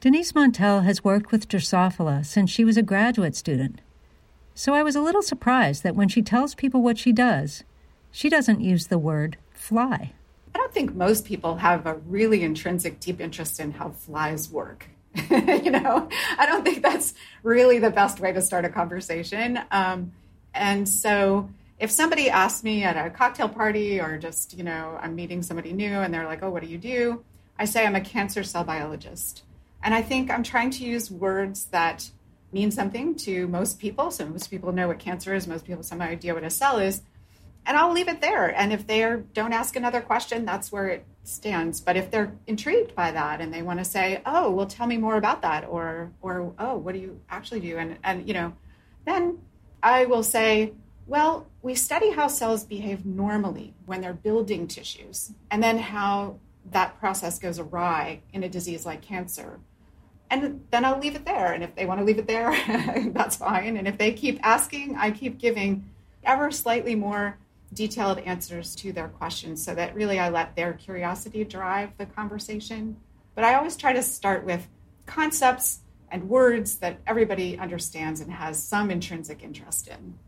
Denise Montell has worked with Drosophila since she was a graduate student. So I was a little surprised that when she tells people what she does, she doesn't use the word fly. I don't think most people have a really intrinsic, deep interest in how flies work. you know, I don't think that's really the best way to start a conversation. Um, and so, if somebody asks me at a cocktail party or just, you know, I'm meeting somebody new and they're like, oh, what do you do? I say I'm a cancer cell biologist. And I think I'm trying to use words that mean something to most people. So most people know what cancer is, most people have some idea what a cell is. And I'll leave it there. And if they don't ask another question, that's where it stands. But if they're intrigued by that and they want to say, "Oh, well, tell me more about that," or or "Oh, what do you actually do?" and and you know, then I will say, "Well, we study how cells behave normally when they're building tissues, and then how that process goes awry in a disease like cancer." And then I'll leave it there. And if they want to leave it there, that's fine. And if they keep asking, I keep giving ever slightly more detailed answers to their questions so that really I let their curiosity drive the conversation. But I always try to start with concepts and words that everybody understands and has some intrinsic interest in.